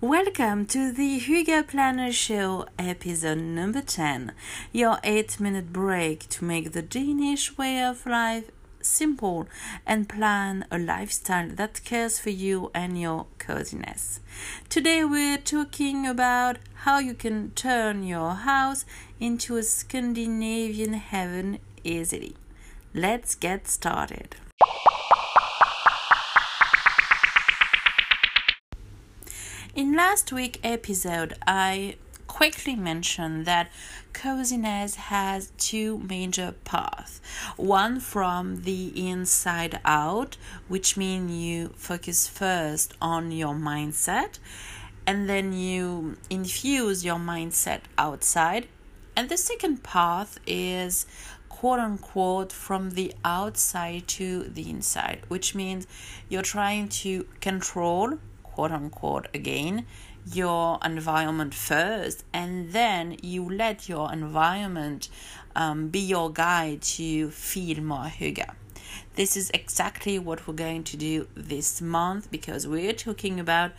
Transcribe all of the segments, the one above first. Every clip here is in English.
Welcome to the Hygge Planner Show, episode number 10. Your 8 minute break to make the Danish way of life simple and plan a lifestyle that cares for you and your coziness. Today we're talking about how you can turn your house into a Scandinavian heaven easily. Let's get started. In last week episode, I quickly mentioned that coziness has two major paths. One from the inside out, which means you focus first on your mindset and then you infuse your mindset outside. And the second path is quote unquote from the outside to the inside, which means you're trying to control quote unquote again your environment first and then you let your environment um, be your guide to feel more hygge this is exactly what we're going to do this month because we're talking about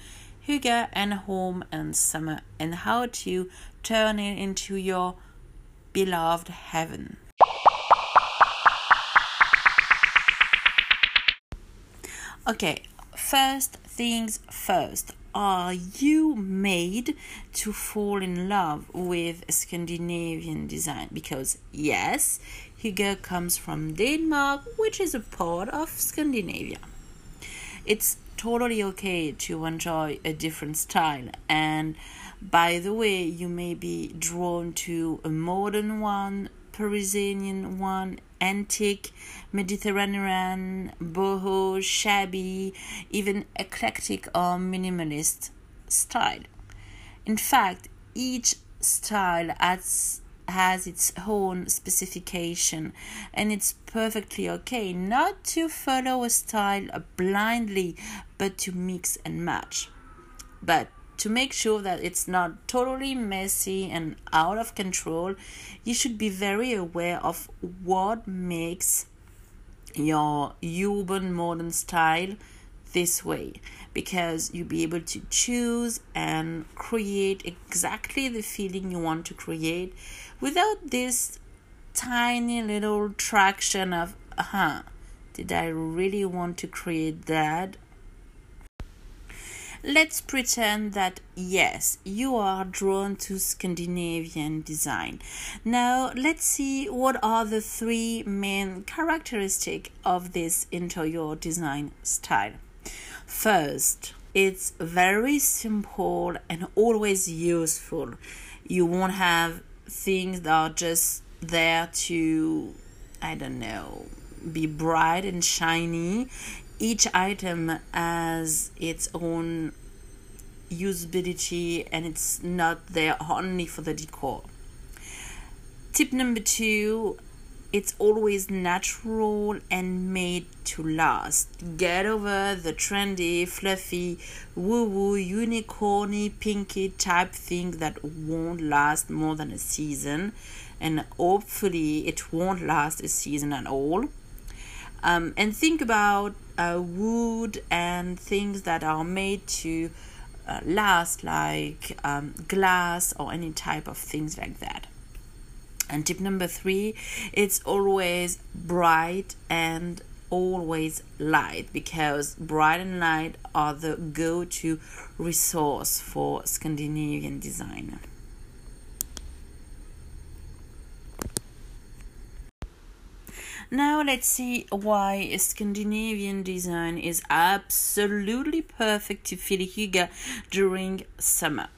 hygge and home and summer and how to turn it into your beloved heaven. Okay first things first. Are you made to fall in love with Scandinavian design? Because, yes, Hygge comes from Denmark, which is a part of Scandinavia. It's totally okay to enjoy a different style, and by the way, you may be drawn to a modern one, Parisian one, antique, Mediterranean, boho, shabby, even eclectic or minimalist style. In fact, each style has, has its own specification, and it's perfectly okay not to follow a style blindly, but to mix and match. But to make sure that it's not totally messy and out of control, you should be very aware of what makes your urban modern style this way because you'll be able to choose and create exactly the feeling you want to create without this tiny little traction of, huh, did I really want to create that? Let's pretend that yes, you are drawn to Scandinavian design. Now, let's see what are the three main characteristics of this interior design style. First, it's very simple and always useful. You won't have things that are just there to, I don't know, be bright and shiny each item has its own usability and it's not there only for the decor. Tip number two it's always natural and made to last. Get over the trendy, fluffy, woo woo, unicorny, pinky type thing that won't last more than a season, and hopefully, it won't last a season at all. Um, and think about uh, wood and things that are made to uh, last, like um, glass or any type of things like that. And tip number three, it's always bright and always light because bright and light are the go to resource for Scandinavian design. Now let's see why Scandinavian design is absolutely perfect to feel hygge during summer.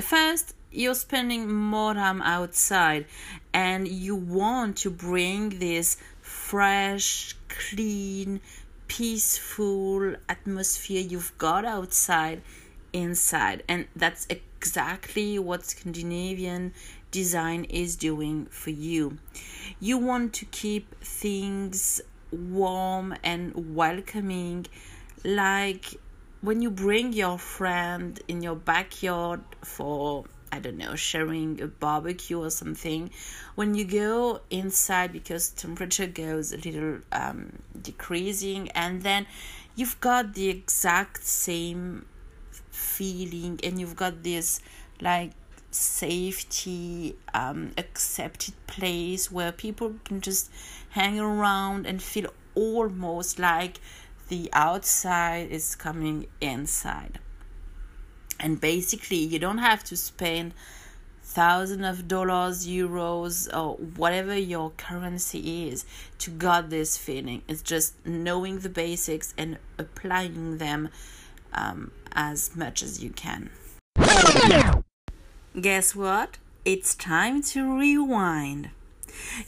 First, you're spending more time outside and you want to bring this fresh, clean, peaceful atmosphere you've got outside inside and that's exactly what Scandinavian design is doing for you. You want to keep things warm and welcoming, like when you bring your friend in your backyard for I don't know, sharing a barbecue or something. When you go inside, because temperature goes a little um, decreasing, and then you've got the exact same feeling and you've got this like safety um, accepted place where people can just hang around and feel almost like the outside is coming inside. And basically you don't have to spend thousands of dollars euros or whatever your currency is to get this feeling. It's just knowing the basics and applying them um, as much as you can Guess what? It's time to rewind.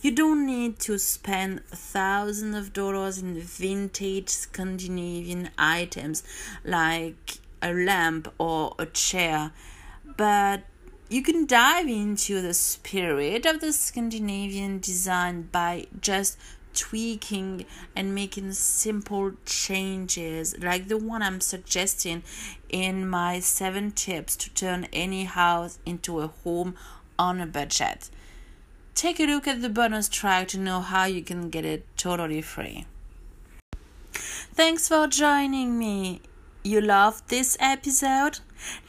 You don't need to spend thousands of dollars in vintage Scandinavian items like a lamp or a chair, but you can dive into the spirit of the Scandinavian design by just tweaking and making simple changes like the one I'm suggesting in my seven tips to turn any house into a home on a budget. Take a look at the bonus track to know how you can get it totally free. Thanks for joining me. You loved this episode?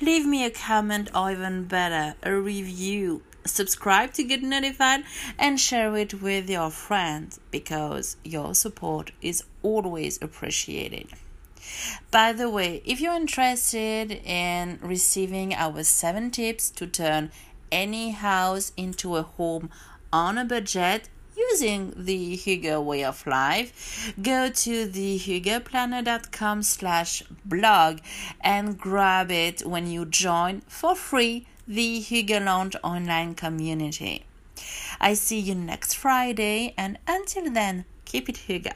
Leave me a comment or even better, a review subscribe to get notified and share it with your friends because your support is always appreciated. By the way, if you're interested in receiving our 7 tips to turn any house into a home on a budget using the hygge way of life, go to the hyggeplanner.com slash blog and grab it when you join for free the Hygge Lounge online community. I see you next Friday, and until then, keep it Hygge.